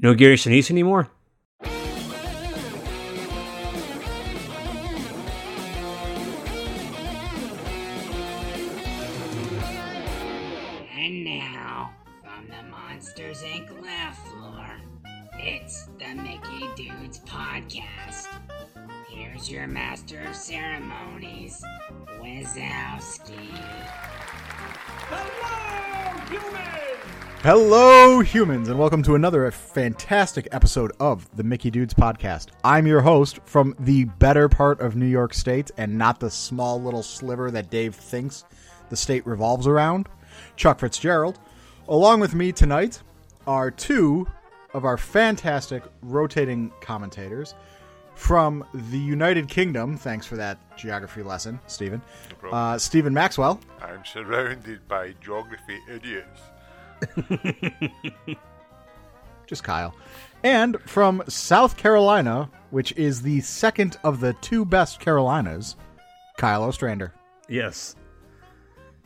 No Gary Sinise anymore? And now, from the Monsters Inc. laugh floor, it's the Mickey Dudes Podcast. Here's your master of ceremonies, Wazowski. Hello, humans, and welcome to another fantastic episode of the Mickey Dudes Podcast. I'm your host from the better part of New York State and not the small little sliver that Dave thinks the state revolves around, Chuck Fitzgerald. Along with me tonight are two of our fantastic rotating commentators from the United Kingdom. Thanks for that geography lesson, Steven. problem. uh, Steven Maxwell. I'm surrounded by geography idiots. just Kyle. And from South Carolina, which is the second of the two best Carolinas, Kyle Ostrander. Yes.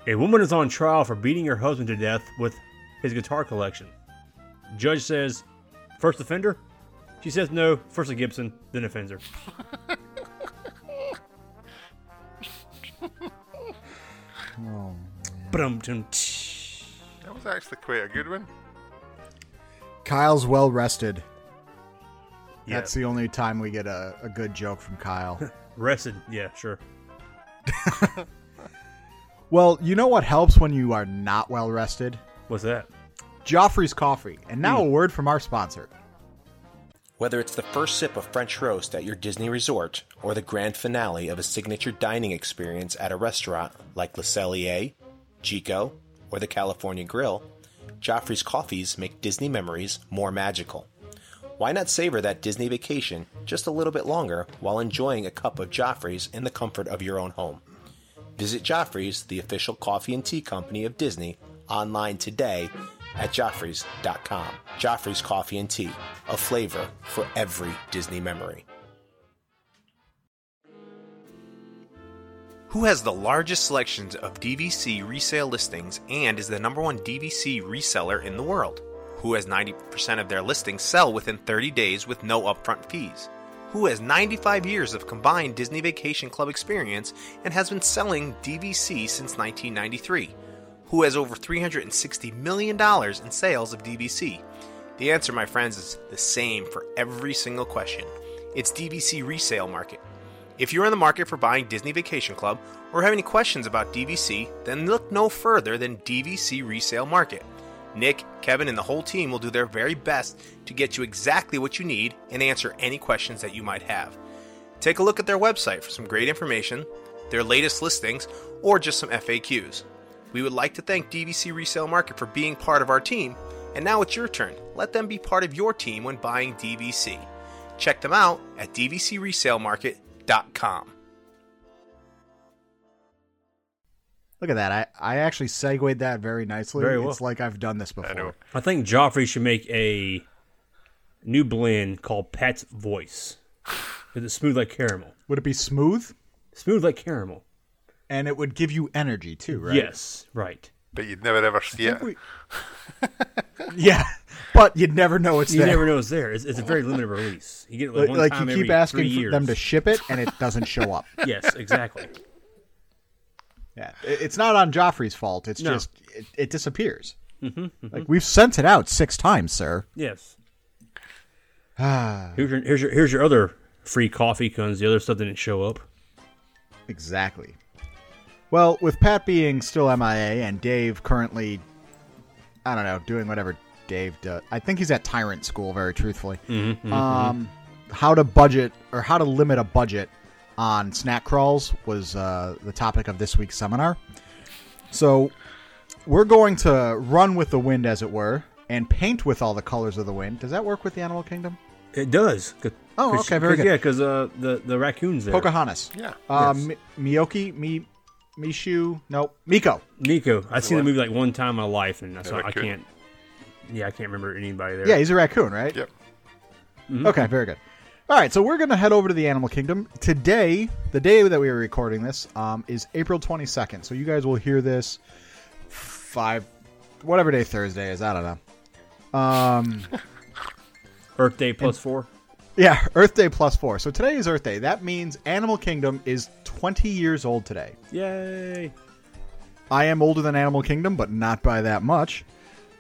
A woman is on trial for beating her husband to death with his guitar collection. Judge says, first offender? She says no, first a Gibson, then offender. Oh, was actually quite a good one. Kyle's well rested. Yeah. That's the only time we get a, a good joke from Kyle. Rested. Yeah, sure. well, you know what helps when you are not well rested? What's that? Joffrey's Coffee. And now hmm. a word from our sponsor. Whether it's the first sip of French roast at your Disney resort or the grand finale of a signature dining experience at a restaurant like Le Cellier, Chico, or the California Grill, Joffrey's coffees make Disney memories more magical. Why not savor that Disney vacation just a little bit longer while enjoying a cup of Joffrey's in the comfort of your own home? Visit Joffrey's, the official coffee and tea company of Disney, online today at joffreys.com. Joffrey's Coffee and Tea, a flavor for every Disney memory. Who has the largest selections of DVC resale listings and is the number one DVC reseller in the world? Who has 90% of their listings sell within 30 days with no upfront fees? Who has 95 years of combined Disney Vacation Club experience and has been selling DVC since 1993? Who has over $360 million in sales of DVC? The answer, my friends, is the same for every single question. It's DVC Resale Market. If you're in the market for buying Disney Vacation Club or have any questions about DVC, then look no further than DVC Resale Market. Nick, Kevin, and the whole team will do their very best to get you exactly what you need and answer any questions that you might have. Take a look at their website for some great information, their latest listings, or just some FAQs. We would like to thank DVC Resale Market for being part of our team, and now it's your turn. Let them be part of your team when buying DVC. Check them out at dvcresalemarket.com. Look at that. I, I actually segued that very nicely. Very well. It's like I've done this I before. I think Joffrey should make a new blend called Pat's Voice. Is it smooth like caramel? Would it be smooth? Smooth like caramel. And it would give you energy too, right? Yes, right. But you'd never ever see it. we- Yeah, but you'd never know it's You there. never know it's there. It's, it's a very limited release. You get it like, one like time you every keep asking three for them to ship it, and it doesn't show up. yes, exactly. Yeah, it's not on Joffrey's fault. It's No. just it, it disappears. Mm-hmm, Like we've sent it out six times, sir. Yes. Here's your here's your here's your other free coffee because the other stuff didn't show up. exactly. Well, with Pat being still MIA and Dave currently, I don't know, doing whatever Dave does. I think he's at Tyrant School. Very truthfully, Mm-hmm, um, how to budget or how to limit a budget on snack crawls was uh, the topic of this week's seminar. So we're going to run with the wind, as it were, and paint with all the colors of the wind. Does that work with the Animal Kingdom? It does. Oh, okay, very 'cause- good. Yeah, because uh, the the raccoons there. Pocahontas. Yeah. Uh, Yes. Mi- Miyoki, Mi, Mishu, nope, Miko. Nico, I've seen the movie like one time in my life, and that's why I can't. Yeah, I can't remember anybody there. Yeah, he's a raccoon, right? Yep. Okay, very good. All right, so we're going to head over to the Animal Kingdom. Today, the day that we are recording this, um, is April 22nd. So you guys will hear this five, whatever day Thursday is. I don't know. Um, Earth Day plus four. Yeah, Earth Day plus four. So today is Earth Day. That means Animal Kingdom is 20 years old today. Yay! I am older than Animal Kingdom, but not by that much.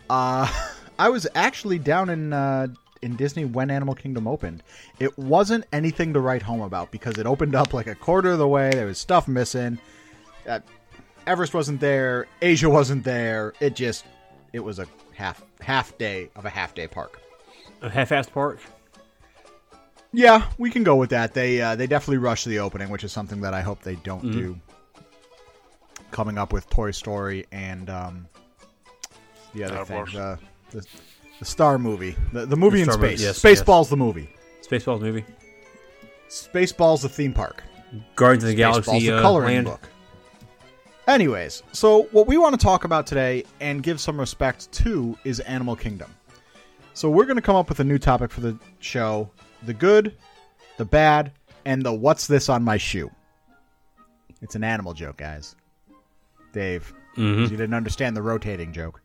Uh, I was actually down in uh, in Disney when Animal Kingdom opened. It wasn't anything to write home about because it opened up like a quarter of the way. There was stuff missing. Uh, Everest wasn't there. Asia wasn't there. It just it was a half half day of a half day park. A half-assed park. Yeah, we can go with that. They uh, they definitely rushed the opening, which is something that I hope they don't do. Coming up with Toy Story and um, the other Star thing, Wars. the, the the Star movie, the, the movie The in Star movie, space. yes, Spaceballs, the movie. Spaceballs movie. Spaceballs, the theme park. Guardians of the Spaceballs, Galaxy the uh, coloring land. book. Anyways, so what we want to talk about today and give some respect to is Animal Kingdom. So we're going to come up with a new topic for the show: the good, the bad, and the what's this on my shoe. It's an animal joke, guys. Dave, 'cause you didn't understand the rotating joke.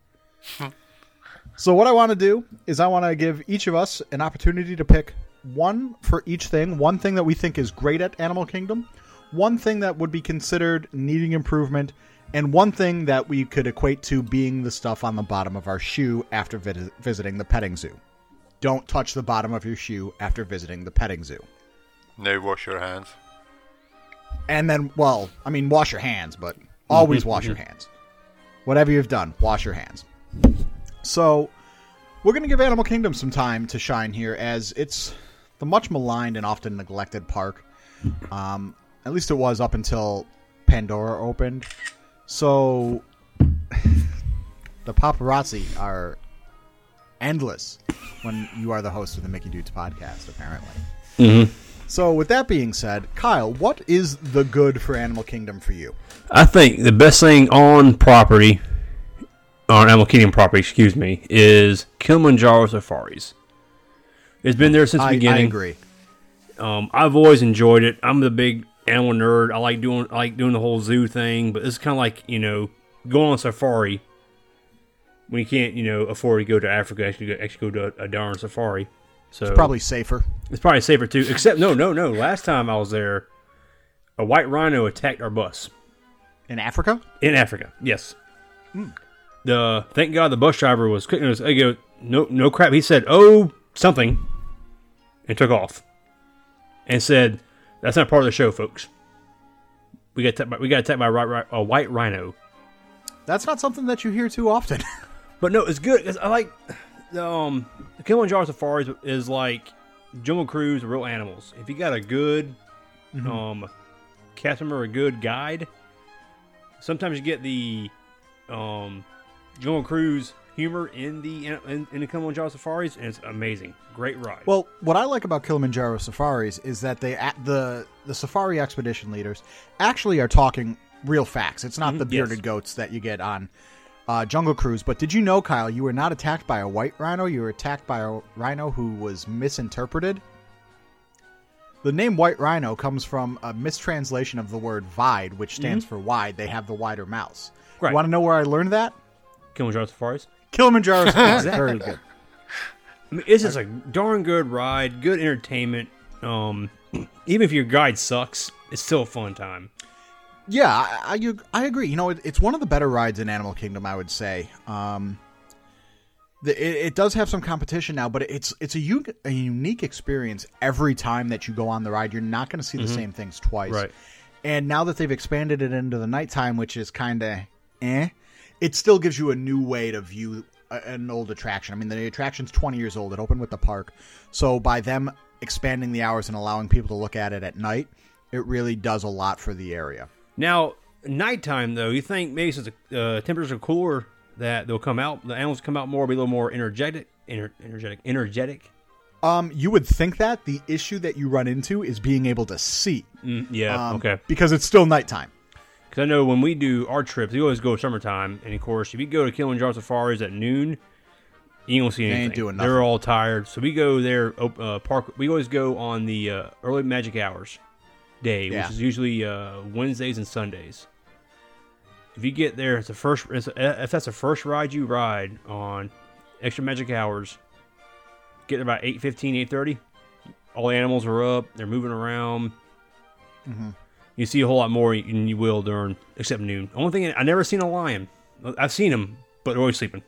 so what I want to do is I want to give each of us an opportunity to pick one for each thing, one thing that we think is great at Animal Kingdom, one thing that would be considered needing improvement, and one thing that we could equate to being the stuff on the bottom of our shoe after vid- visiting the petting zoo. Don't touch the bottom of your shoe after visiting the petting zoo. No, wash your hands. And then, well, I mean, wash your hands, but always wash your hands. Whatever you've done, wash your hands. So, we're going to give Animal Kingdom some time to shine here, as it's the much maligned and often neglected park. Um, at least it was up until Pandora opened. So, the paparazzi are endless when you are the host of the Mickey Dudes podcast, apparently. Mm-hmm. So, with that being said, Kyle, what is the good for Animal Kingdom for you? I think the best thing on property, on Animal Kingdom property, excuse me, is Kilimanjaro Safaris. It's been there since the I, I beginning. agree. Um, I've always enjoyed it. I'm the big animal nerd. I like doing I like doing the whole zoo thing, but it's kind of like you know going on safari when you can't you know afford to go to Africa. Actually, go, actually go to a, darn safari. So it's Probably safer. it's probably safer too. Except no, no, no. Last time I was there, a white rhino attacked our bus In Africa? in Africa. Yes. The thank God the bus driver was quick. I go no no crap. He said oh something, and took off, and said that's not part of the show, folks. We got attacked by, we got attacked by a, ri- ri- a white rhino. That's not something that you hear too often. But no, it's good. 'cause I like the, um the Kilimanjaro Safaris is like Jungle Cruise, real animals. If you got a good um customer, a good guide, sometimes you get the um Jungle Cruise humor in the in, in the Kilimanjaro Safaris, and it's amazing. Great ride. well, what I like about Kilimanjaro Safaris is that they the the safari expedition leaders actually are talking real facts. It's not the Mhm, yes. bearded goats that you get on uh, Jungle Cruise. But did you know, Kyle, you were not attacked by a white rhino. You were attacked by a rhino who was misinterpreted. The name white rhino comes from a mistranslation of the word "vide," which stands for wide. They have the wider mouths. Right. Want to know where I learned that? Kilimanjaro Safaris. Kilimanjaro Safaris. Very good. I mean, it's just a darn good ride, good entertainment. Um, even if your guide sucks, it's still a fun time. Yeah, I, I I agree. You know, it, it's one of the better rides in Animal Kingdom, I would say. Um, the, it, it does have some competition now, but it's it's a, u- a unique experience every time that you go on the ride. You're not going to see the same things twice. Right. And now that they've expanded it into the nighttime, which is kind of eh, it still gives you a new way to view an old attraction. I mean, the attraction's 20 years old. It opened with the park, so by them expanding the hours and allowing people to look at it at night, it really does a lot for the area. Now, nighttime though, you think maybe since the uh, temperatures are cooler, that they'll come out, the animals come out more, be a little more energetic, ener- energetic, energetic. Um, you would think that the issue that you run into is being able to see. Mm, yeah, Um, okay. Because it's still nighttime. Because I know when we do our trips, we always go summertime, and of course, if you go to Kilimanjaro Safaris at noon, you don't see They ain't anything. doing They're all tired, so we go there. Uh, park. We always go on the uh, early magic hours day, Yeah. which is usually uh, Wednesdays and Sundays. If you get there, it's the first. It's, if that's the first ride you ride on extra magic hours, get getting about 8.15, 8.30, all the animals are up. They're moving around. You see a whole lot more than you will during, except noon. Only thing, I never seen a lion. I've seen them, but they're always sleeping.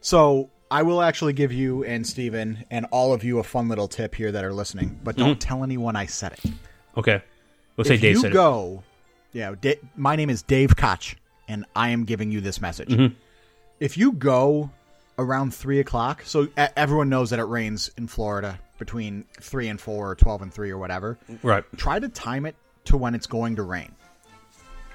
So I will actually give you and Steven and all of you a fun little tip here that are listening, but don't tell anyone I said it. Okay. Let's say if Dave you said go, yeah, Da- my name is Dave Koch, and I am giving you this message. Mm-hmm. If you go around three o'clock, so everyone knows that it rains in Florida between three and four, or twelve and three, or whatever. Right. Try to time it to when it's going to rain.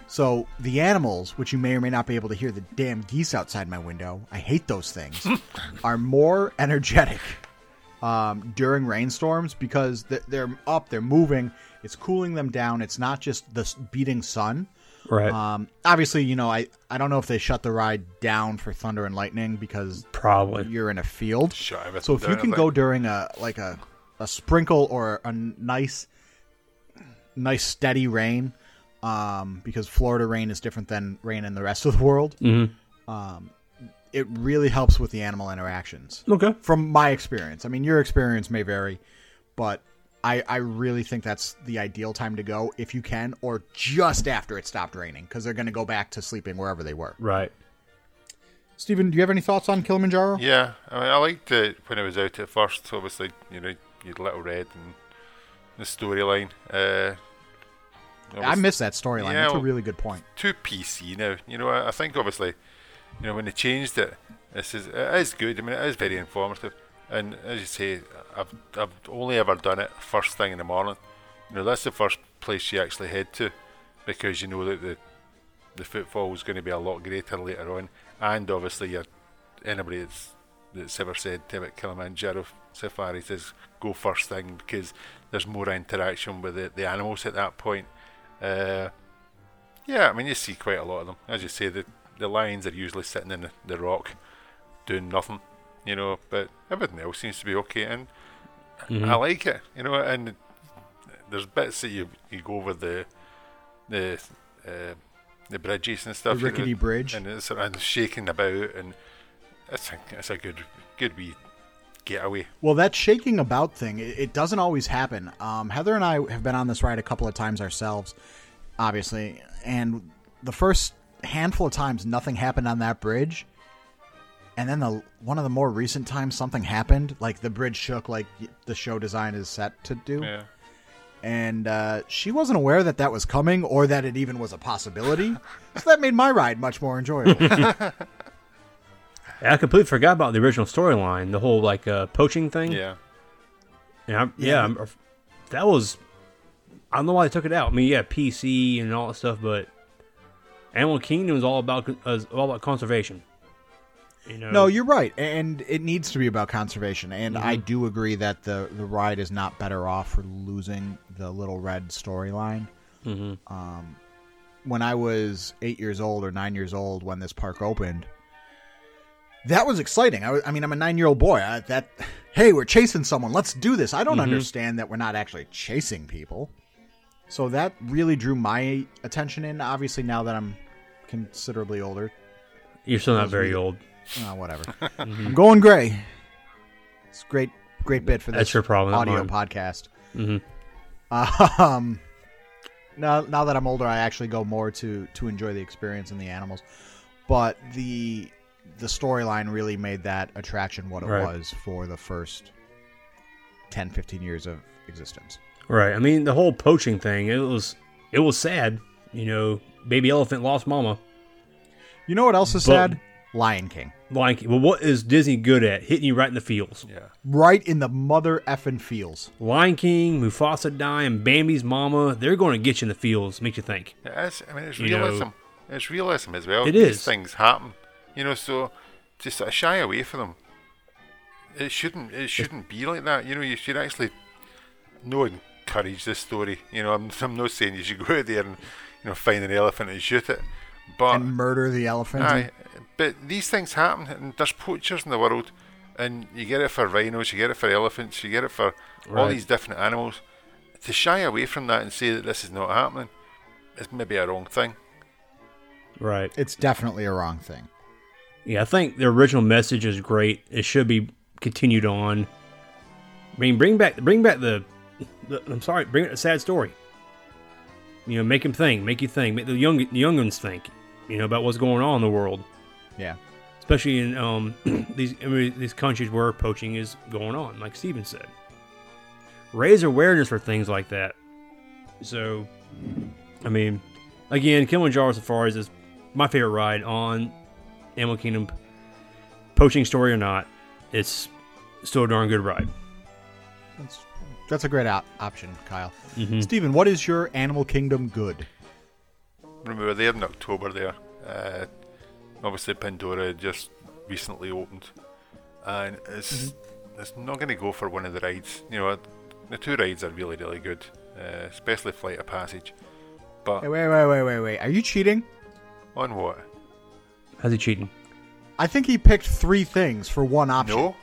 So the animals, which you may or may not be able to hear, the damn geese outside my window, I hate those things, are more energetic um, during rainstorms because they're up, they're moving, it's cooling them down. It's not just the beating sun. Right. Um, obviously, you know, I, I don't know if they shut the ride down for thunder and lightning because Probably. you're in a field. Shut everything So if you can go during a like a a sprinkle or a nice nice steady rain, um, because Florida rain is different than rain in the rest of the world. Um, it really helps with the animal interactions. Okay. From my experience, I mean, your experience may vary, but I, I really think that's the ideal time to go if you can, or just after it stopped raining, because they're going to go back to sleeping wherever they were. Right. Steven, do you have any thoughts on Kilimanjaro? Yeah, I mean, I liked it when it was out at first. Obviously, you know, you'd Little Red and the storyline. Uh, I miss that storyline. Yeah, That's a really good point. too PC now. You know, I, I think obviously, you know, when they changed it, this is it is good. I mean, it is very informative. And as you say, I've I've only ever done it first thing in the morning. You know, that's the first place you actually head to, because you know that the the footfall is going to be a lot greater later on, and obviously, you're, anybody that's that's ever said about Kilimanjaro safaris is go first thing because there's more interaction with the, the animals at that point. Uh, yeah, I mean, you see quite a lot of them. As you say, the the lions are usually sitting in the, the rock doing nothing, you know, but everything else seems to be okay, and I like it, you know, and there's bits that you you go over the the uh, the bridges and stuff, The you know, rickety bridge. and it's and shaking about, and it's a, it's a good good wee getaway. Well, that shaking about thing, it, it doesn't always happen. Um, Heather and I have been on this ride a couple of times ourselves, obviously, and the first handful of times nothing happened on that bridge. And then the one of the more recent times something happened, like the bridge shook, like the show design is set to do. Yeah. And uh, she wasn't aware that that was coming or that it even was a possibility. so that made my ride much more enjoyable. I completely forgot about the original storyline, the whole like uh, poaching thing. Yeah. And I'm, yeah, I'm, that was. I don't know why they took it out. I mean, yeah, PC and all that stuff, but Animal Kingdom is all about is all about conservation. You know, No, you're right, and it needs to be about conservation. And I Mm-hmm. do agree that the the ride is not better off for losing the Little Red storyline. Mhm. Um, when I was eight years old or nine years old when this park opened, that was exciting. I, I mean, I'm a nine year old boy. I, that hey, we're chasing someone. Let's do this. I don't Mm-hmm. understand that we're not actually chasing people. So that really drew my attention in. Obviously, now that I'm considerably older, you're still not very old. Oh, whatever. I'm going gray. It's great, great bit for this That's your problem, audio podcast. Mhm. Um, now, now that I'm older, I actually go more to to enjoy the experience and the animals. But the the storyline really made that attraction what it Right. was for the first 10, 15 years of existence. Right. I mean, the whole poaching thing. It was it was sad. You know, baby elephant lost mama. You know what else is But- sad? Lion King. Like, well, what is Disney good at? Hitting you right in the feels. Yeah. Right in the mother effing feels. Lion King, Mufasa dying, Bambi's mama. They're going to get you in the feels. Make you think. It is. I mean, it's You know- realism. It's realism as well. It These is. things happen. You know, so to sort of shy away from them, it shouldn't. It shouldn't be like that. You know, you should actually no encourage this story. You know, I'm, I'm not saying you should go out there and you know find an elephant and shoot it, but and murder the elephant. Aye, eh? but these things happen, and there's poachers in the world, and you get it for rhinos, you get it for elephants, you get it for all these different animals. To shy away from that and say that this is not happening is maybe a wrong thing. Right. It's definitely a wrong thing. Yeah, I think the original message is great. It should be continued on. I mean, bring back bring back the, the I'm sorry, bring a sad story. You know, make him think, make you think, make the young the young ones think. You know about what's going on in the world, Yeah. especially in um these I mean, these countries where poaching is going on, like Steven said. Raise awareness for things like that. So, I mean, again, Kilimanjaro Safaris is my favorite ride on Animal Kingdom. Poaching story or not, it's still a darn good ride. That's that's a great op- option, Kyle. Mm-hmm. Steven, what is your Animal Kingdom good? Remember, we were there in October, there, uh, obviously Pandora just recently opened, and it's it's not going to go for one of the rides. You know, the two rides are really really good, uh, especially Flight of Passage. But Hey, wait, wait, wait, wait, wait. Are you cheating? on what? How's he cheating? I think he picked three things for one option. No,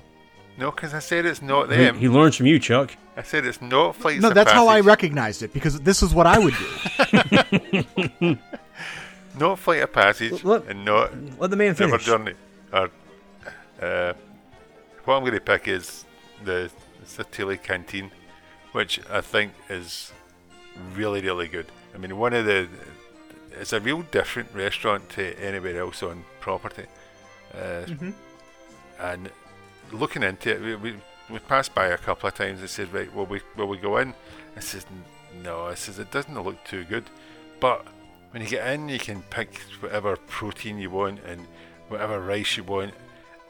no, because I said it's not He, them. he learns from you, Chuck. I said it's not Flights No, of that's how I Passage. recognized it because this is what I would do. Not Flight of Passage, Look- and not Let the man Never finish. Journey. Or, uh, what I'm going to pick is the Satu'li Canteen, which I think is really, really good. I mean, one of the. It's a real different restaurant to anywhere else on property. Uh, And looking into it, we, we, we passed by a couple of times and said, right, will we, will we go in? I says, no, I says, it doesn't look too good. But when you get in, you can pick whatever protein you want and whatever rice you want.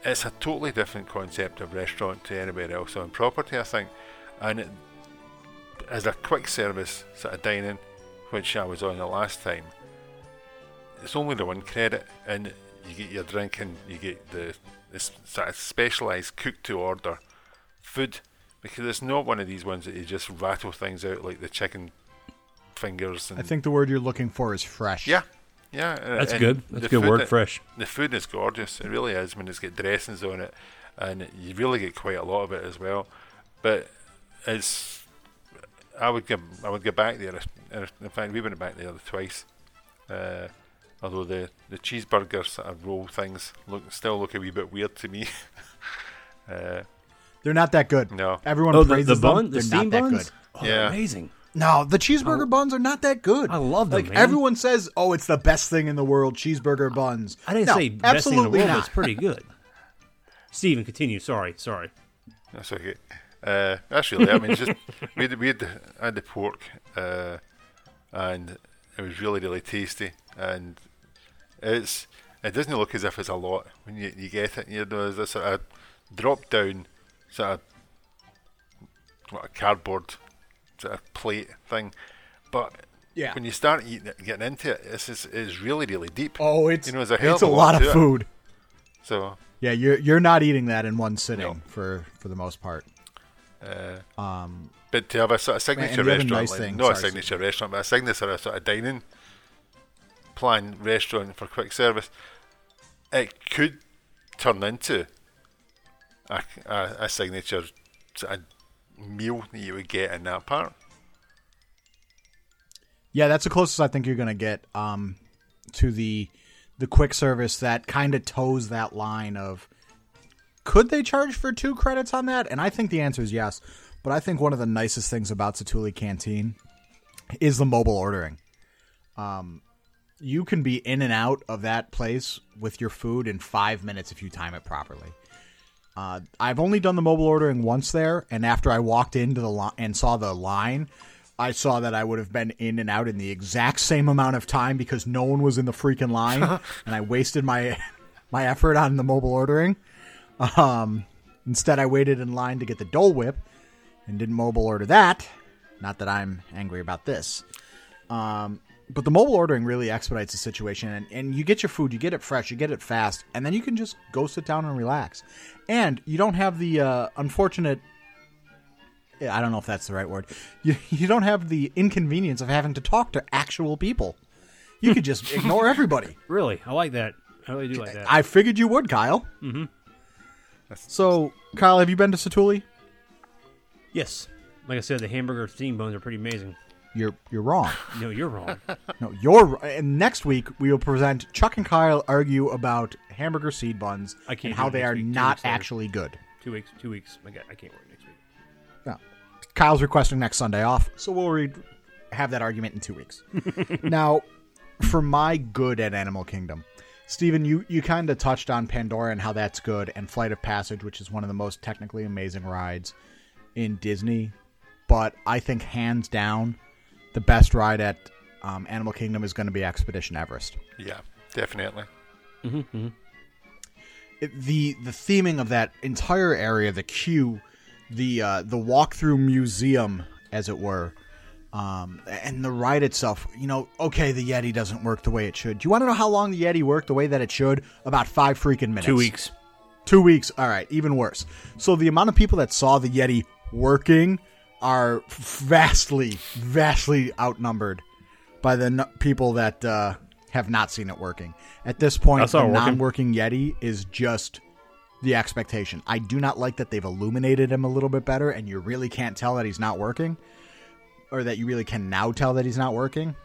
It's a totally different concept of restaurant to anywhere else on property, I think. And it, as a quick service sort of dining, which I was on the last time, it's only the one credit, and you get your drink and you get the this sort of specialised cook to order food because it's not one of these ones that you just rattle things out like the chicken fingers and I think the word you're looking for is fresh. yeah yeah That's and good. That's a good word, that- fresh. the food is gorgeous it really is when it's got dressings on it and you really get quite a lot of it as well but it's I would go I would go back there in in fact we went back there twice uh, although the the cheeseburger sort of roll things look still look a wee bit weird to me uh, They're not that good. No. Everyone Oh, the, praises the bun, them. the They're steam not that buns. good. Oh, Yeah. amazing. No, the cheeseburger buns are not that good. I love them, Like man. everyone says, oh, it's the best thing in the world, cheeseburger buns. I didn't No, say best thing in the world. not. It's pretty good. Steven, continue. Sorry, sorry. That's okay. Uh, that's really. I mean, just we had, we had, the, I had the pork, uh, and it was really really tasty. And it's it doesn't look as if it's a lot when you, you get it. You know, there's a sort of drop down sort of what a cardboard sort of plate thing, but Yeah. when you start eating it, getting into it, it's it's, it's really really deep. Oh, it's You know, there's a hell it's a of a lot lot of to it. food. So Yeah, you're you're not eating that in one sitting No. for for the most part. Uh, Um, But to have a sort of signature restaurant, nice like, thing- not a sorry, signature restaurant, but a signature sort of dining plan restaurant for quick service, it could turn into a, a, a signature of meal that you would get in that part. yeah, that's the closest I think you're gonna get um, to the the quick service that kind of toes that line of could they charge for two credits on that? And I think the answer is yes. But I think one of the nicest things about Satu'li Canteen is the mobile ordering. Um, you can be in and out of that place with your food in five minutes if you time it properly. Uh, I've only done the mobile ordering once there, and after I walked into the line and saw the line, I saw that I would have been in and out in the exact same amount of time because no one was in the freaking line, and I wasted my my effort on the mobile ordering. Um, instead, I waited in line to get the Dole Whip and didn't mobile order that. Not that I'm angry about this. Um, but the mobile ordering really expedites the situation, and, and you get your food, you get it fresh, you get it fast, and then you can just go sit down and relax. And you don't have the uh, unfortunate. I don't know if that's the right word. You, you don't have the inconvenience of having to talk to actual people. You could just ignore everybody. Really, I like that. I really do like that. I figured you would, Kyle. Mm-hmm. So, Kyle, have you been to Satu'li? yes, like I said, the hamburger steam bones are pretty amazing. You're you're wrong. No, you're wrong. No, you're. And next week we will present Chuck and Kyle argue about hamburger seed buns I can't and how they are week. Not later. Uh, actually good. two weeks. Two weeks. I, got, I can't work next week. No. Kyle's requesting next Sunday off, so we'll re- have that argument in two weeks. now, for my good at Animal Kingdom, Steven, you, you kind of touched on Pandora and how that's good, and Flight of Passage, which is one of the most technically amazing rides in Disney. But I think hands down, the best ride at um, Animal Kingdom is going to be Expedition Everest. Yeah, definitely. it, the the theming of that entire area, the queue, the uh, the walkthrough museum, as it were, um, and the ride itself. You know, okay, the Yeti doesn't work the way it should. Do you want to know how long the Yeti worked the way that it should? About five freaking minutes. Two weeks. Two weeks. All right, even worse. So the amount of people that saw the Yeti working are vastly, vastly outnumbered by the n- people that uh, have not seen it working. At this point, the working. non-working Yeti is just the expectation. I do not like that they've illuminated him a little bit better, and you really can't tell that he's not working, or that you really can now tell that he's not working.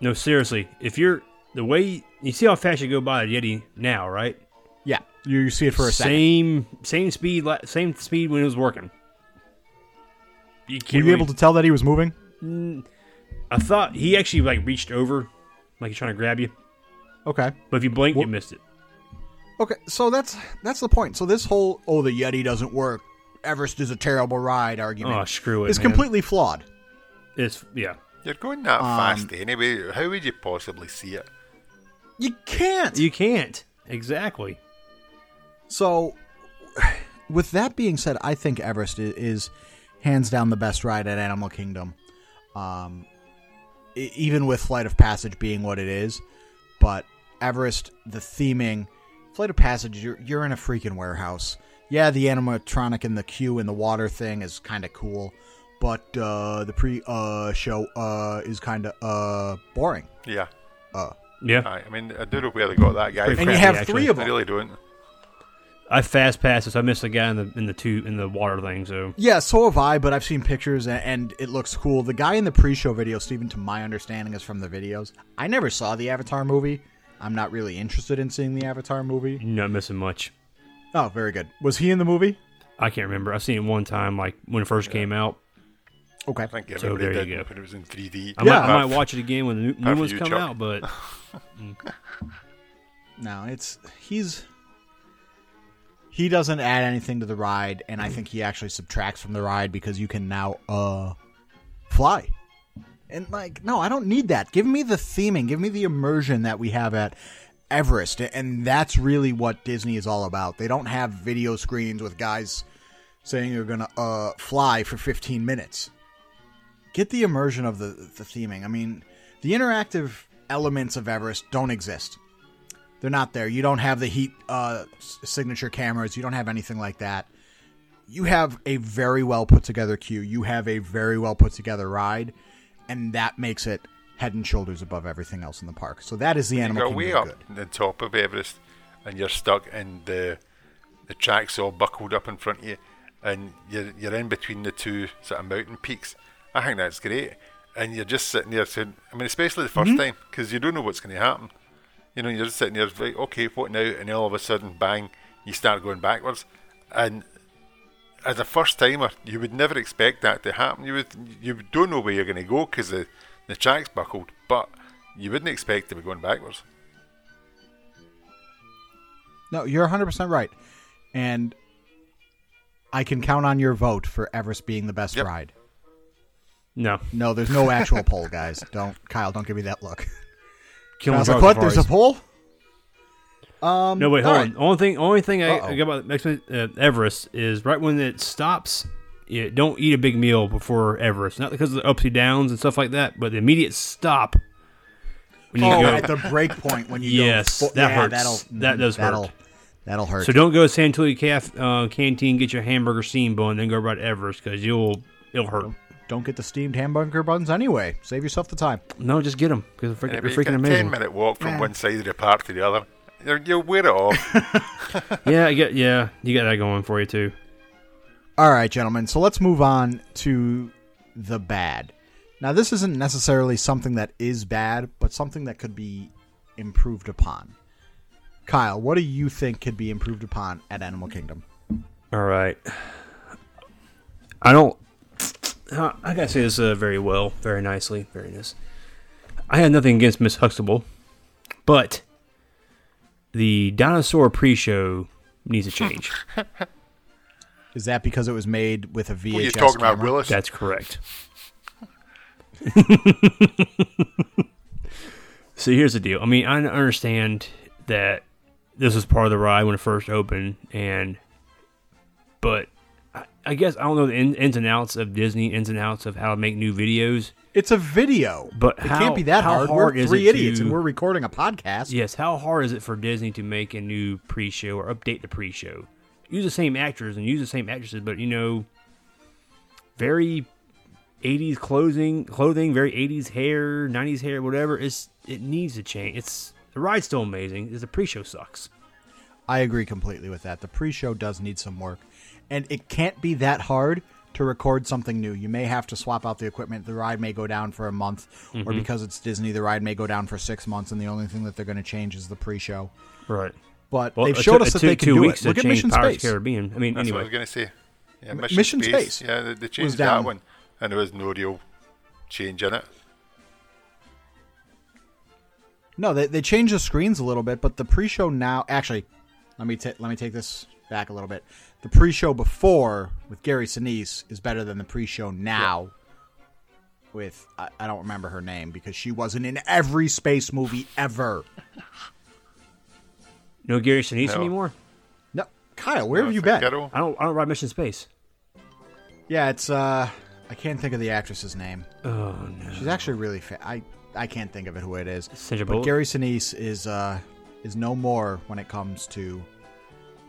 No, seriously. If you're the way you see how fast you go by the Yeti now, right? Yeah, you, you see it for a second. same same speed, same speed when it was working. You Were can't you able to tell that he was moving? I thought he actually like reached over, like he's trying to grab you. Okay. But if you blink, you missed it. Okay, so that's that's the point. So this whole "oh the Yeti doesn't work, Everest is a terrible ride" argument Oh, screw it, is man. completely flawed. It's yeah. You're going that Um, fast anyway. How would you possibly see it? You can't. You can't exactly. So, with that being said, I think Everest i- is hands down the best ride at Animal Kingdom. Um, even with Flight of Passage being what it is, but Everest, the theming, Flight of Passage, you're you're in a freaking warehouse. Yeah, the animatronic and the queue and the water thing is kind of cool, but uh, the pre uh, show uh, is kind of uh, boring. Yeah. Yeah, I mean, I don't know where they got that guy And from. you crappy, have actually. three of I them. really don't. I fast passed it, so I missed the guy in the in the two in the water thing. So Yeah, so have I, but I've seen pictures and, and it looks cool. The guy in the pre-show video, Steven, to my understanding, is from the videos. I never saw the Avatar movie. I'm not really interested in seeing the Avatar movie. you're not missing much. Oh, very good. Was he in the movie? I can't remember. I've seen it one time, like when it first came out. Okay. I think So there you did go. when it was in 3D. I, Yeah. might, I might watch it again when the new, Apart new ones you, come Chuck. out. But mm. No, it's he's he doesn't add anything to the ride, and I think he actually subtracts from the ride because you can now uh fly. And like, no, I don't need that. Give me the theming, give me the immersion that we have at Everest, and that's really what Disney is all about. They don't have video screens with guys saying you're gonna uh fly for 15 minutes. Get the immersion of the the theming. I mean, the interactive elements of Everest don't exist. They're not there. You don't have the heat uh, s- signature cameras. You don't have anything like that. You have a very well put together queue. You have a very well put together ride, and that makes it head and shoulders above everything else in the park. So that is the You Animal got way Kingdom up good. the top of Everest, and you're stuck in the the tracks all buckled up in front of you, and you're you're in between the two sort of mountain peaks. I think that's great, and you're just sitting there saying, I mean, especially the 1st Mm-hmm. time because you don't know what's going to happen. You know, you're just sitting there, like, okay, what now? And then all of a sudden, bang, you start going backwards, and as a first timer, you would never expect that to happen. You would you don't know where you're going to go because the the track's buckled, but you wouldn't expect to be going backwards. No, you're 100% right. And I can count on your vote for Everest being the best Yep. ride. no, No, there's no actual poll, guys. Don't, Kyle, don't give me that look. Killing Kyle's like, Frog what? There's a Safaris. poll? Um, No, wait, hold right. on. Only thing, only thing I, Uh-oh. I got about Max- uh, Everest is right when it stops. Yeah, don't eat a big meal before Everest. Not because of the ups and downs and stuff like that, but the immediate stop. When you Oh, go. at the break point when you Yes, go, that yeah, hurts. That'll, That does that'll, hurt. That'll hurt. So don't go to San Antonio Caf, uh, Canteen, get your hamburger steam bun, then go right to Everest because you'll it'll hurt. Don't get the steamed hamburger buns anyway. Save yourself the time. No, just get them because they're, Yeah, freaking- but they're freaking get a Ten minute walk from one side of the park to the other. You're, you'll wear it off. Yeah, I get yeah, you got that going for you too. All right, gentlemen. So let's move on to the bad. Now, this isn't necessarily something that is bad, but something that could be improved upon. Kyle, what do you think could be improved upon at Animal Kingdom? All right. I don't. Uh, I gotta say this uh, very well, very nicely, very nice. I had nothing against Miss Huxtable, but the dinosaur pre-show needs a change. Is that because it was made with a VHS What are talking camera? about, Willis? That's correct. so here's the deal. I mean, I understand that this was part of the ride when it first opened, and but I, guess I don't know the in, ins and outs of Disney, ins and outs of how to make new videos. It's a video, But it how- can't be that hard. hard We're is three idiots, to- and we're recording a podcast. Yes, how hard is it for Disney to make a new pre-show or update the pre-show? Use the same actors and use the same actresses, but you know, very 80s clothing, clothing, very 80s hair, 90s hair, whatever. It's it needs to change. It's the ride's still amazing. It's the pre-show sucks. I agree completely with that. The pre-show does need some work, and it can't be that hard to record something new. You may have to swap out the equipment. The ride may go down for a month, or Mm-hmm. because it's Disney, the ride may go down for six months, and the only thing that they're going to change is the pre-show. Right. But Well, they've showed took- us it that took they can two do weeks it. to Look at Mission Pirates Space. Caribbean. I mean, That's what I was going to say. Yeah, Mission, Mission Space. Space Yeah, they, they changed down. that one, and there was no real change in it. No, they they changed the screens a little bit, but the pre-show now actually, let me ta- let me take this back a little bit. The pre-show before with Gary Sinise is better than the pre-show now with I, I don't remember her name because she wasn't in every space movie ever. no Gary Sinise No. anymore. No, Kyle, where No, have you been? I don't. I don't ride Mission Space. Yeah, it's uh, I can't think of the actress's name. Oh no. She's actually really fa- I I can't think of it who it is. Sandra But Gary Sinise is uh is no more when it comes to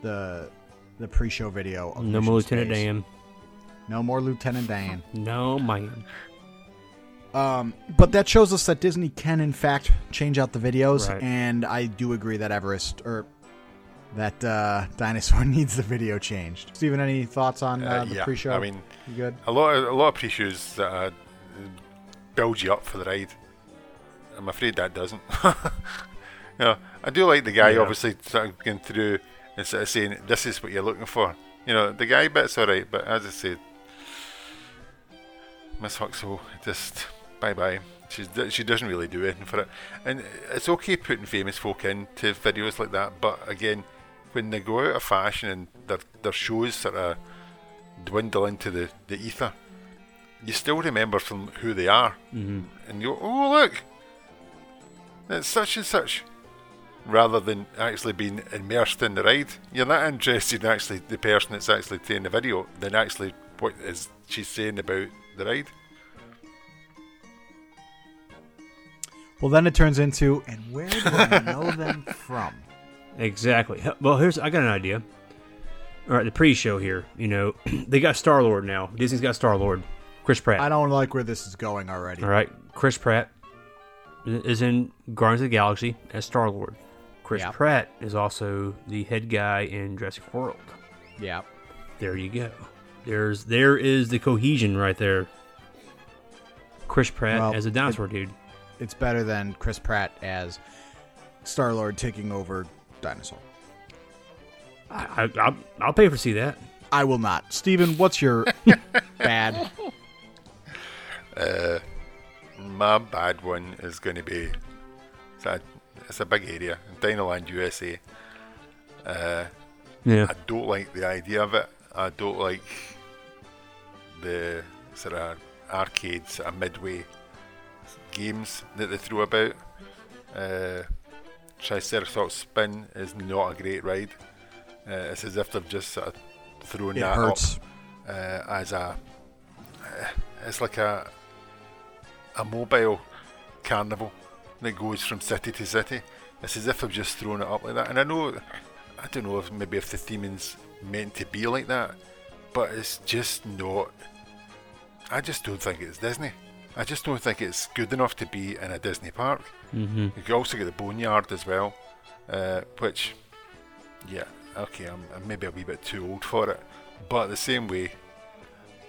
the the pre-show video. Of No Mission more Lieutenant Space. Dan. No more Lieutenant Dan. No man. Um, but that shows us that Disney can, in fact, change out the videos, Right. and I do agree that Everest or that uh, dinosaur needs the video changed. Steven, any thoughts on uh, Uh, the yeah, pre-show? I mean, you good? a lot of a lot of pre-shows that uh, build you up for the ride. I'm afraid that doesn't. you know, I do like the guy Yeah. obviously sort of going through sort of saying this is what you're looking for. You know, the guy bit's alright, but as I said, Miss Huxtable just bye bye. She's, she doesn't really do anything for it, and it's okay putting famous folk into videos like that. But again, when they go out of fashion and their their shows sort of dwindle into the, the ether, you still remember from who they are, mm-hmm. and you go, oh look, it's such and such, rather than actually being immersed in the ride. You're not interested in actually the person that's actually taking the video than actually what is she's saying about the ride. Well, then it turns into, and where do I know them from? Exactly. Well, here's I got an idea. All right, the pre-show here. You know, they got Star Lord now. Disney's got Star Lord. Chris Pratt. I don't like where this is going already. All right, Chris Pratt is in Guardians of the Galaxy as Star Lord. Chris Yeah. Pratt is also the head guy in Jurassic World. Yeah. There you go. There's there is the cohesion right there. Chris Pratt Well, as a dinosaur dude. It's better than Chris Pratt as Star Lord taking over Dinosaur. I, I I'll, I'll pay for see that. I will not. Steven, what's your bad? Uh, my bad one is going to be it's a, it's a big area, Dinoland, USA. Uh, Yeah. I don't like the idea of it. I don't like the sort of arcades, sort of midway games that they throw about. Uh, Triceratops Spin is not a great ride. Uh, it's as if they've just sort of thrown It that hurts. up uh, as a. Uh, it's like a a mobile carnival that goes from city to city. It's as if I've just thrown it up like that. And I know, I don't know if maybe if the theming's meant to be like that, but it's just not. I just don't think it's Disney. I just don't think it's good enough to be in a Disney park. Mm-hmm. You can also get the Boneyard as well, uh, which, yeah, okay, I'm, I'm maybe a wee bit too old for it. But the same way,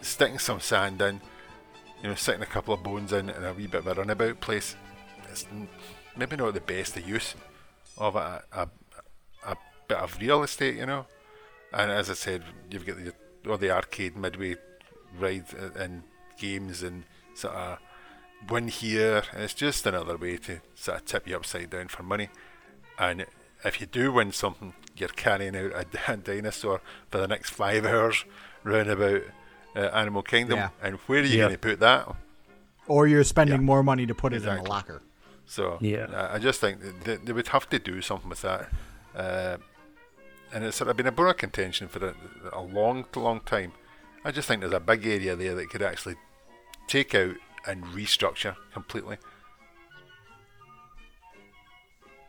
sticking some sand in, you know, sticking a couple of bones in and a wee bit of a runabout place, it's maybe not the best use of a, a, a bit of real estate, you know. And as I said, you've got the or the arcade midway ride and games and sort of win here. It's just another way to sort of tip you upside down for money. And if you do win something, you're carrying out a, a dinosaur for the next five hours round about uh, Animal Kingdom. Yeah. And where are you Yeah. going to put that? Or you're spending Yeah. more money to put it in a locker. So Yeah. I I just think they, they would have to do something with that. Uh, and it's sort of been a bone of contention for a, a long, long time. I just think there's a big area there that could actually take out and restructure completely.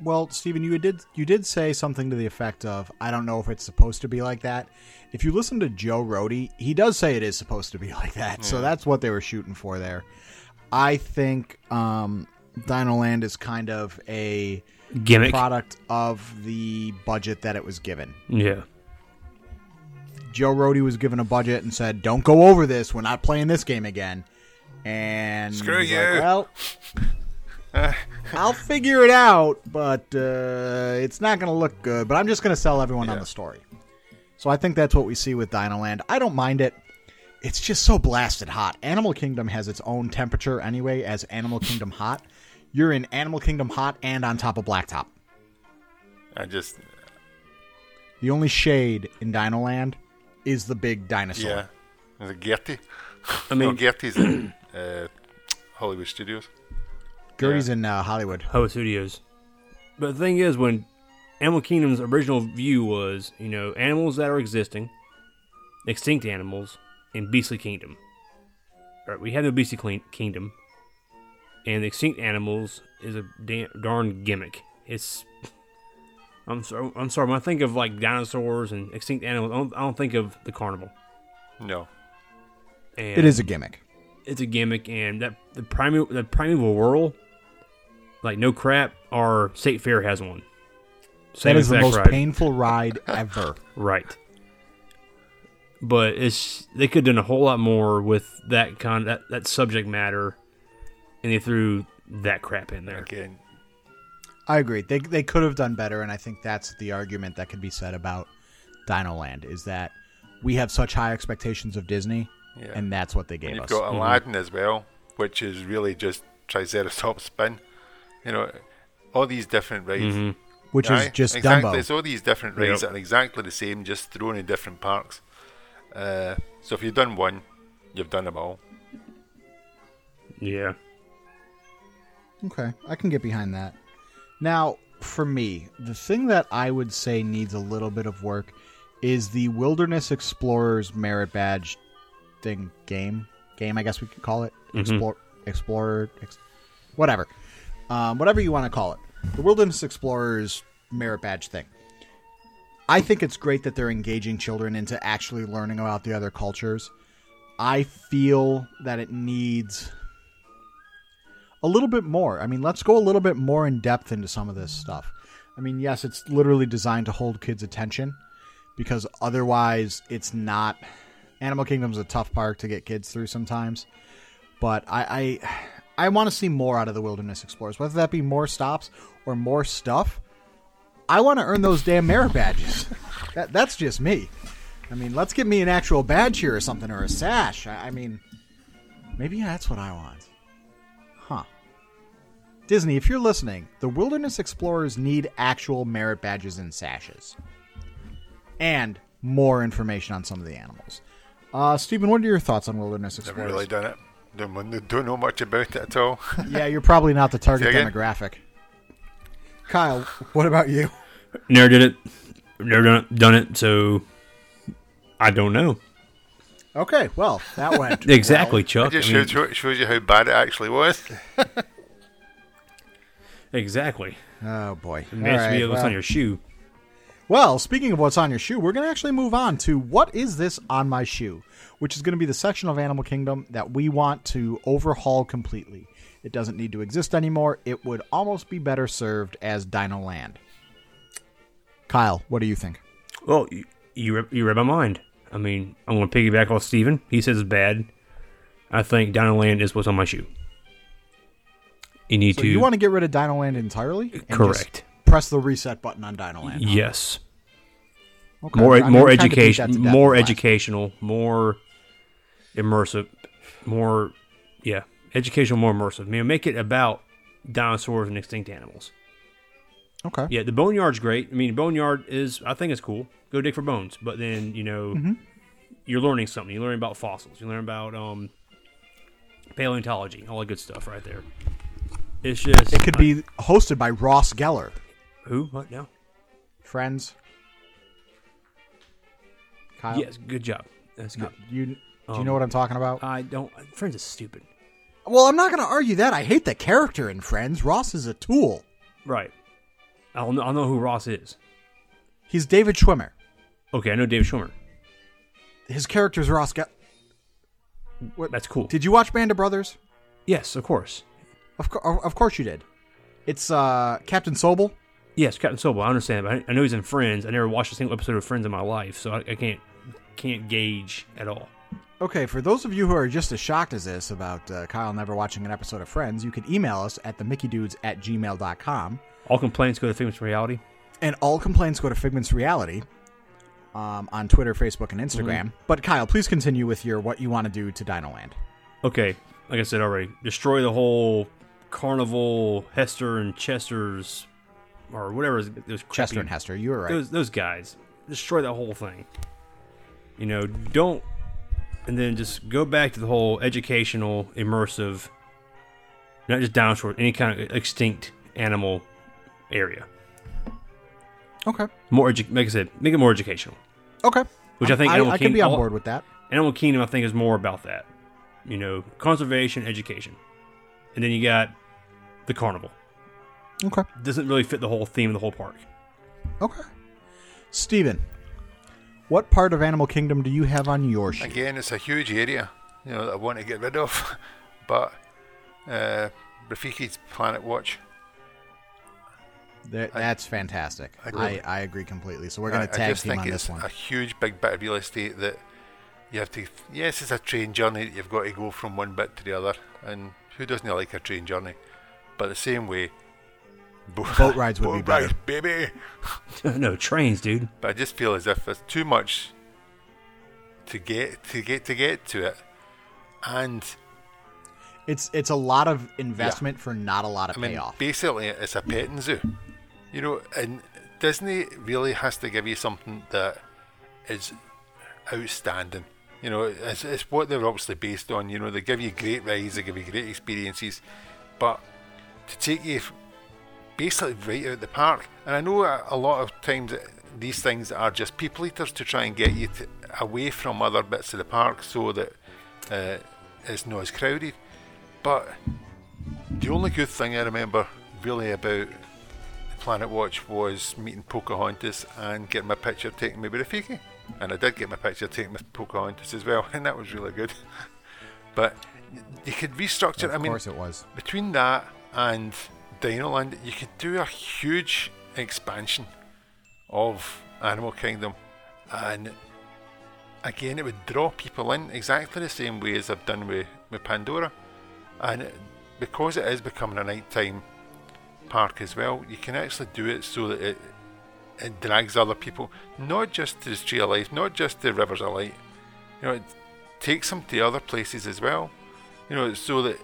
Well, Steven, you did you did say something to the effect of, "I don't know if it's supposed to be like that." If you listen to Joe Rohde, he does say it is supposed to be like that. So that's what they were shooting for there. I think um, Dino Land is kind of a Gimmick. product of the budget that it was given. Yeah. Joe Rohde was given a budget and said, "Don't go over this. We're not playing this game again." And Screw you. like, well, I'll figure it out, but uh, it's not going to look good. But I'm just going to sell everyone on the story. So I think that's what we see with Dino Land. I don't mind it. It's just so blasted hot. Animal Kingdom has its own temperature anyway, as Animal Kingdom Hot. You're in Animal Kingdom Hot and on top of Blacktop. I just, The only shade in Dino Land is the big dinosaur. yeah. Is it Gertie? I no, mean, Gertie's in uh, Hollywood Studios. Gertie's in uh, Hollywood. Hollywood Studios. But the thing is, when Animal Kingdom's original view was, you know, animals that are existing, extinct animals, and Beastly Kingdom. All right, we have no Beastly Clean- Kingdom, and the extinct animals is a da- darn gimmick. It's I'm sorry. I'm sorry. When I think of like dinosaurs and extinct animals, I don't, I don't think of the carnival. No. And It is a gimmick. it's a gimmick, and that the primeval the primeval world, like no crap, our state fair has one. Same that is the most ride. painful ride ever. right? But it's they could have done a whole lot more with that kind that that subject matter, and they threw that crap in there. Again, I agree. They they could have done better, and I think that's the argument that could be said about Dino Land is that we have such high expectations of Disney, Yeah. and that's what they gave and you've us. got Aladdin as well, which is really just Triceratops spin. You know, all these different rides. hmm which Aye, is just exactly. Dumbo. It's all these different rides Yep. that are exactly the same, just thrown in different parks. Uh, so if you've done one, you've done them all. Yeah. Okay, I can get behind that. Now, for me, the thing that I would say needs a little bit of work is the Wilderness Explorers Merit Badge thing game. Game, I guess we could call it. Mhm. Explore, Explorer, ex, whatever. Um, whatever you want to call it. The Wilderness Explorers Merit Badge thing. I think it's great that they're engaging children into actually learning about the other cultures. I feel that it needs a little bit more. I mean, let's go a little bit more in depth into some of this stuff. I mean, yes, it's literally designed to hold kids' attention because otherwise it's not. Animal Kingdom's a tough park to get kids through sometimes, but I I, I want to see more out of the Wilderness Explorers, whether that be more stops or more stuff. I want to earn those damn merit badges. that that's just me. I mean, let's get me an actual badge here or something or a sash. I, I mean, maybe that's what I want. Huh. Disney, if you're listening, the Wilderness Explorers need actual merit badges and sashes. And more information on some of the animals. Uh, Steven, what are your thoughts on Wilderness Never really done it. Don't, don't know much about it at all. yeah, you're probably not the target Say demographic. Kyle, what about you? Never did it. Never done it, done it. So I don't know Okay, well, that went exactly, it Chuck. just I mean, shows, shows you how bad it actually was. exactly. Oh boy. It has to be what's well. on your shoe. Well, speaking of what's on your shoe, we're going to actually move on to what is this on my shoe, which is going to be the section of Animal Kingdom that we want to overhaul completely. It doesn't need to exist anymore. It would almost be better served as Dino Land. Kyle, what do you think? Well, you you read, you read my mind. I mean, I'm going to piggyback off Steven. He says it's bad. I think Dino Land is what's on my shoe. You need So to. you want to get rid of Dino Land entirely? and just Correct. press the reset button on Dino Land. huh? Yes. Okay. More I more we kinda beat that education, more educational, more immersive. more, yeah, educational, more immersive. I mean, make it about dinosaurs and extinct animals. Okay. Yeah, the boneyard's great. I mean, boneyard is, I think it's cool. Go dig for bones, but then you know, Mm-hmm. you're learning something. You learn about fossils. You learn about um, paleontology, all that good stuff right there. It's just It could be hosted by Ross Geller. who? What now? Friends. Kyle, Yes, good job. That's no, good. you do you Um, know what I'm talking about? I don't. Friends is stupid. well, I'm not going to argue that. I hate the character in Friends. Ross is a tool. Right. I'll know, I'll know who Ross is. He's David Schwimmer. Okay, I know David Schwimmer. His character's Ross Geller. What? That's cool. Did you watch Band of Brothers? yes, of course. Of, co- of course you did. It's uh, Captain Sobel. Yes, Captain Sobel. I understand, but I, I know he's in Friends. I never watched a single episode of Friends in my life, so I, I can't can't gauge at all. Okay, for those of you who are just as shocked as this about uh, Kyle never watching an episode of Friends, you can email us at themickeydudes at gmail.com. All complaints go to Figments Reality. And all complaints go to Figment's Reality um, on Twitter, Facebook, and Instagram. But Kyle, please continue with your what you want to do to Dinoland. Okay, like I said already, destroy the whole Carnival, Hester and Chester's, or whatever those Chester and Hester, you were right. Those those guys, destroy that whole thing. You know, don't, and then just go back to the whole educational, immersive, not just dinosaur, any kind of extinct animal area. okay. More, edu- like I said, make it more educational. Okay. Which I think I, Animal I can be on board with that. Animal Kingdom, I think, is more about that. You know, conservation, education, and then you got the carnival. Okay. Doesn't really fit the whole theme of the whole park. Okay. Steven, what part of Animal Kingdom do you have on your sheet? Again, it's a huge area, you know, that I want to get rid of. but uh, Rafiki's Planet Watch. That- that's fantastic. I I, agree. I, agree completely. So we're going to I tag just team think on it's this one. a huge big bit of real estate that you have to. Yes, it's a train journey. that You've got to go from one bit to the other, and who doesn't like a train journey? But the same way, bo- Boat rides would be boat better. rides, baby. no trains, dude. But I just feel as if there's too much to get to get to get to it, and It's it's a lot of investment for not a lot of I mean, payoff. basically, it's a petting zoo. You know, and Disney really has to give you something that is outstanding. You know, it's, it's what they're obviously based on. You know, they give you great rides, they give you great experiences, but to take you basically right out the park. And I know a, a lot of times these things are just people eaters to try and get you to, away from other bits of the park so that uh, it's not as crowded. But the only good thing I remember really about Planet Watch was meeting Pocahontas and getting my picture taken with Rafiki. And I did get my picture taken with Pocahontas as well, and that was really good. but you could restructure. of I mean, course it was. between that and Dinoland, you could do a huge expansion of Animal Kingdom, and again, it would draw people in exactly the same way as I've done with, with Pandora. And because it is becoming a nighttime park as well, you can actually do it so that it it drags other people, not just to the Tree of Life, not just to Rivers of Light. You know, it takes them to other places as well. You know, so that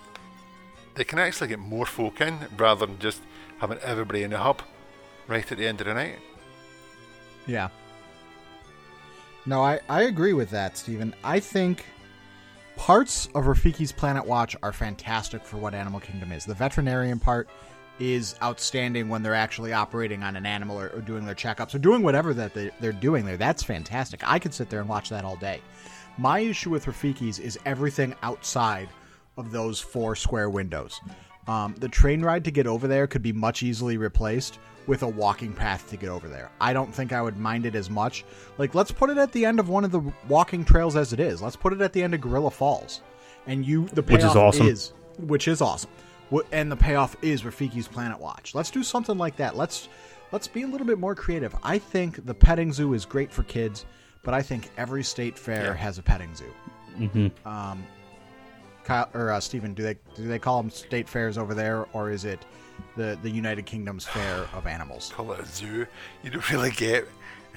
they can actually get more folk in rather than just having everybody in the hub right at the end of the night. Yeah. No, I, I agree with that, Steven. I think parts of Rafiki's Planet Watch are fantastic for what Animal Kingdom is. The veterinarian part is outstanding when they're actually operating on an animal or, or doing their checkups or doing whatever that they, they're doing there. That's fantastic. I could sit there and watch that all day. My issue with Rafiki's is everything outside of those four square windows. Um, the train ride to get over there could be much easily replaced with a walking path to get over there. I don't think I would mind it as much. Like, let's put it at the end of one of the walking trails as it is. Let's put it at the end of Gorilla Falls, and you the payoff Which is awesome. is which is awesome. And the payoff is Rafiki's Planet Watch. Let's do something like that. Let's let's be a little bit more creative. I think the petting zoo is great for kids, but I think every state fair Yeah. has a petting zoo. Mm-hmm. Um, Kyle or uh, Steven, do they do they call them state fairs over there, or is it the the United Kingdom's fair of animals? Call it a zoo. You don't really get.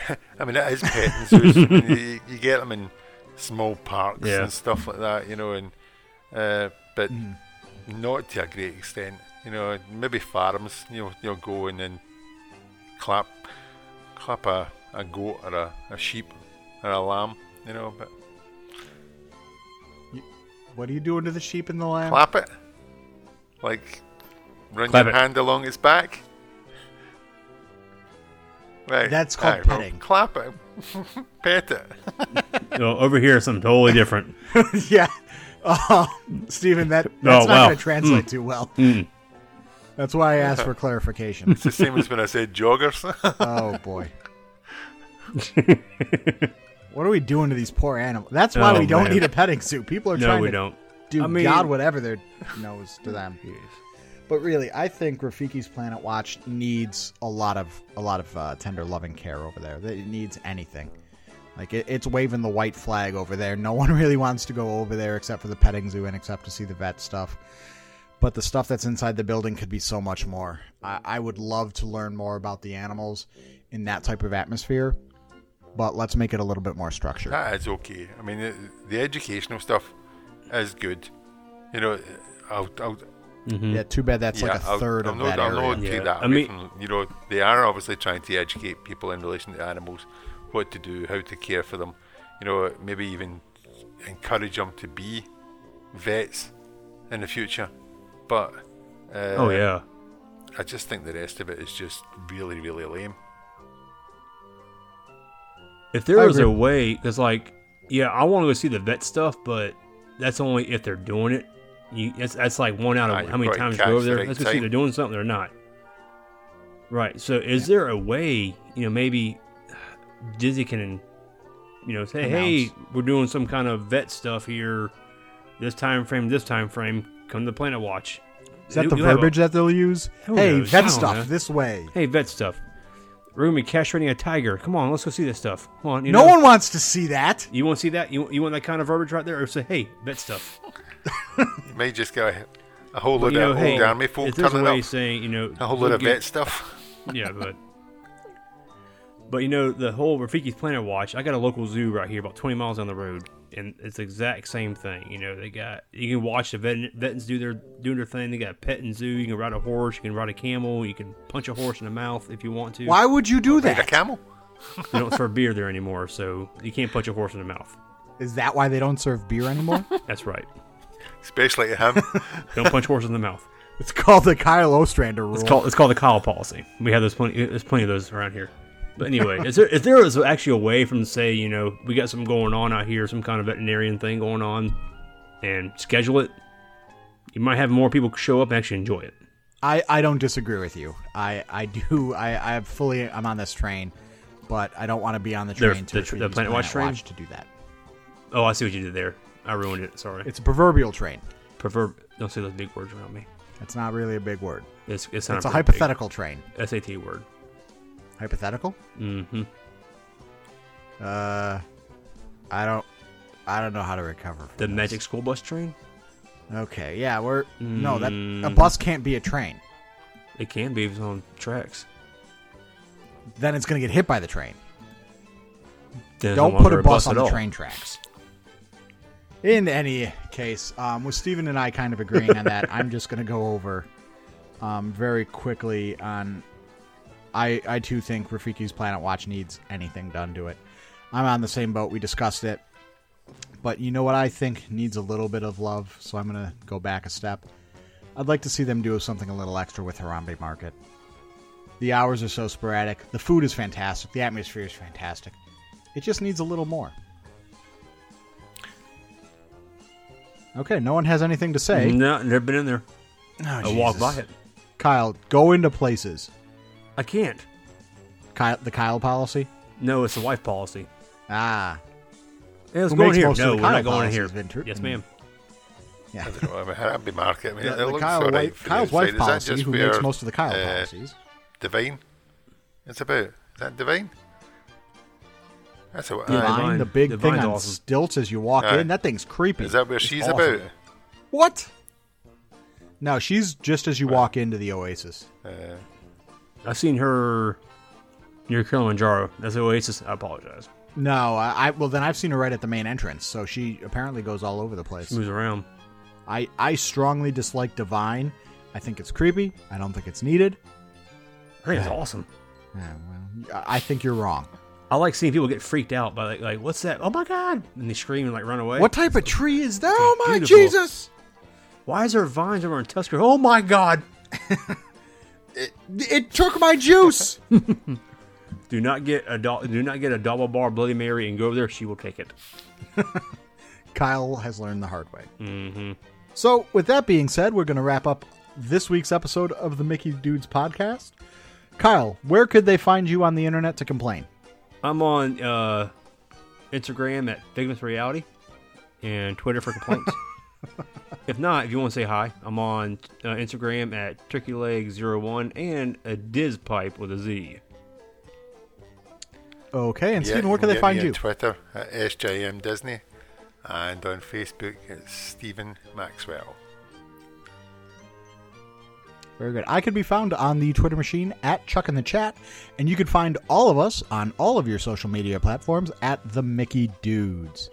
I mean, it is petting zoos. I mean, you, you get them in small parks Yeah. and stuff like that, you know, and uh, but not to a great extent. You know, maybe farms. You know, you'll go and then clap, clap a, a goat or a, a sheep or a lamb. You know, but What are you doing to the sheep and the lamb? clap it, like run Clap your it. hand along its back. Right. That's called aye, well, petting. clap it, pet it. You know, over here, something totally different. yeah. Oh, Steven, that, Oh, that's not wow. going to translate too well. Mm. That's why I asked for clarification. It's the same as when I said joggers. oh, boy. What are we doing to these poor animals? That's why Oh, we don't man. need a petting zoo. People are no, trying we to don't. do I mean- God whatever their nose to them. But really, I think Rafiki's Planet Watch needs a lot of a lot of uh, tender loving care over there. It needs anything. Like it, it's waving the white flag over there. No one really wants to go over there except for the petting zoo and except to see the vet stuff. But the stuff that's inside the building could be so much more. I, I would love to learn more about the animals in that type of atmosphere. But let's make it a little bit more structured. That is okay. I mean, the, the educational stuff is good. You know, I'll, I'll Yeah, too bad that's yeah, like a I'll, 3rd I'll of not, that I'll area. not take Yeah, that I away mean- from you know they are obviously trying to educate people in relation to animals, what to do, how to care for them. You know, maybe even encourage them to be vets in the future. But uh, Oh yeah. I just think the rest of it is just really, really lame. If there I was a way, because like, yeah, I want to go see the vet stuff, but that's only if they're doing it. You, that's, that's like one out of how many times you go over there. Let's go see if they're doing something or not. Right. So, is there a way, you know, maybe Disney can, you know, say, hey, we're doing some kind of vet stuff here, this time frame, this time frame. Come to Planet Watch. Is that You- the you have a- verbiage that they'll use? Hey, knows? Vet stuff know. this way. Hey, vet stuff. We're gonna be cash castrating a tiger. Come on, let's go see this stuff. Come on. You no know? one wants to see that. You want to see that? You, you want that kind of verbiage right there? Or say, hey, vet stuff. You might just go a, a whole But, load you know, of hey, old army folk if there's a turning way up, saying, you know, a whole load go of get- vet stuff. Yeah, but but you know the whole Rafiki's Planet Watch. I got a local zoo right here, about 20 miles down the road, and it's the exact same thing. You know, they got you can watch the vet, vets do their doing their thing. They got a petting zoo. You can ride a horse. You can ride a camel. You can punch a horse in the mouth if you want to. Why would you do Ride a that? camel. They don't serve beer there anymore, so you can't punch a horse in the mouth. Is that why they don't serve beer anymore? That's right. Especially him. Don't punch horses in the mouth. it's called the Kyle Ostrander rule. It's called it's called the Kyle policy. We have those plenty. There's plenty of those around here. But anyway, is there if there was actually a way from say you know we got something going on out here, some kind of veterinarian thing going on, and schedule it, you might have more people show up and actually enjoy it. I, I don't disagree with you. I, I do. I, I fully. I'm on this train, but I don't want to be on the The- train to the- the Planet Watch train? to do that. Oh, I see what you did there. I ruined it. Sorry. It's a proverbial train. Proverb. don't say those big words around me. It's not really a big word. It's it's, It's a hypothetical train. SAT word. Hypothetical? Mm-hmm. Uh, I don't. I don't know how to recover. From The this. magic school bus train. Okay, yeah, we're no that a Mm. bus can't be a train. It can be if it's on tracks. Then it's gonna get hit by the train. Then Don't no put a bus on the all. train tracks. In any case, um, with Steven and I kind of agreeing on that, I'm just going to go over um, very quickly on. I I too think Rafiki's Planet Watch needs anything done to it. I'm on the same boat. We discussed it, but you know what I think needs a little bit of love. So I'm going to go back a step. I'd like to see them do something a little extra with Harambe Market. The hours are so sporadic. The food is fantastic. The atmosphere is fantastic. It just needs a little more. Okay, no one has anything to say. No, never been in there. Oh, I walk by it. Kyle, go into places. I can't. Kyle, the Kyle policy. No, it's the wife policy. Ah, Yeah, let's Who go in makes here. most of No, the we're Kyle not going in policies, here. Vinter- Yes, ma'am. yeah. I don't know. I mean, Happy Market. I mean, The, it the looks Kyle alright wife, Kyle's wife outside. Is that policy, just who makes where, most of the Kyle uh, policies. Divine. It's about. Is that Divine? That's a. Divine, aye. Divine. the big Divine's thing on awesome. stilts as you walk Aye. in. That thing's creepy. Is that where It's she's awesome. about? What? No, she's just as you walk into the Oasis. Uh, I've seen her near Kilimanjaro. That's the Oasis. I apologize. No, I, I well then I've seen her right at the main entrance. So she apparently goes all over the place. She moves around. I I strongly dislike Divine. I think it's creepy. I don't think it's needed. I think it's awesome. Yeah, well, I I think you're wrong. I like seeing people get freaked out by like, like what's that? Oh my god! And they scream and like run away. What type of tree is that? Oh my beautiful. Jesus! Why is there vines over in Tusker? Oh my god! It took my juice. Do not get a do, do not get a double bar Bloody Mary and go over there. She will take it. Kyle has learned the hard way. Mm-hmm. So, with that being said, we're going to wrap up this week's episode of the Mickey Dudes podcast. Kyle, where could they find you on the internet to complain? I'm on uh, Instagram at Figment Reality and Twitter for complaints. if not, if you want to say hi, I'm on uh, Instagram at TurkeyLeg01 and a Diz Pipe with a Z. Okay, and Yeah, Steven, where can they find me on you? Twitter at SJM Disney, and on Facebook it's Steven Maxwell. Very good. I could be found on the Twitter machine at Chuck in the Chat, and you could find all of us on all of your social media platforms at the Mickey Dudes.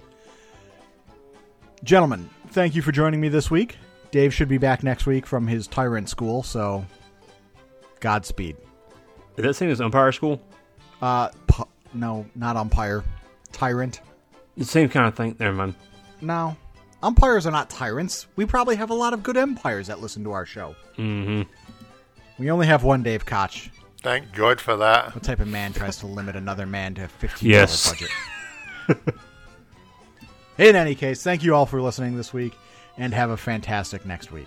Gentlemen, thank you for joining me this week. Dave should be back next week from his tyrant school, so Godspeed. Is that same as Umpire School? Uh, pu- no, not umpire. Tyrant. The same kind of thing. Never mind. No, umpires are not tyrants. We probably have a lot of good umpires that listen to our show. Mm-hmm. We only have one Dave Koch. Thank God for that. What type of man tries to limit another man to a fifteen Yes. dollar budget? In any case, thank you all for listening this week, and have a fantastic next week.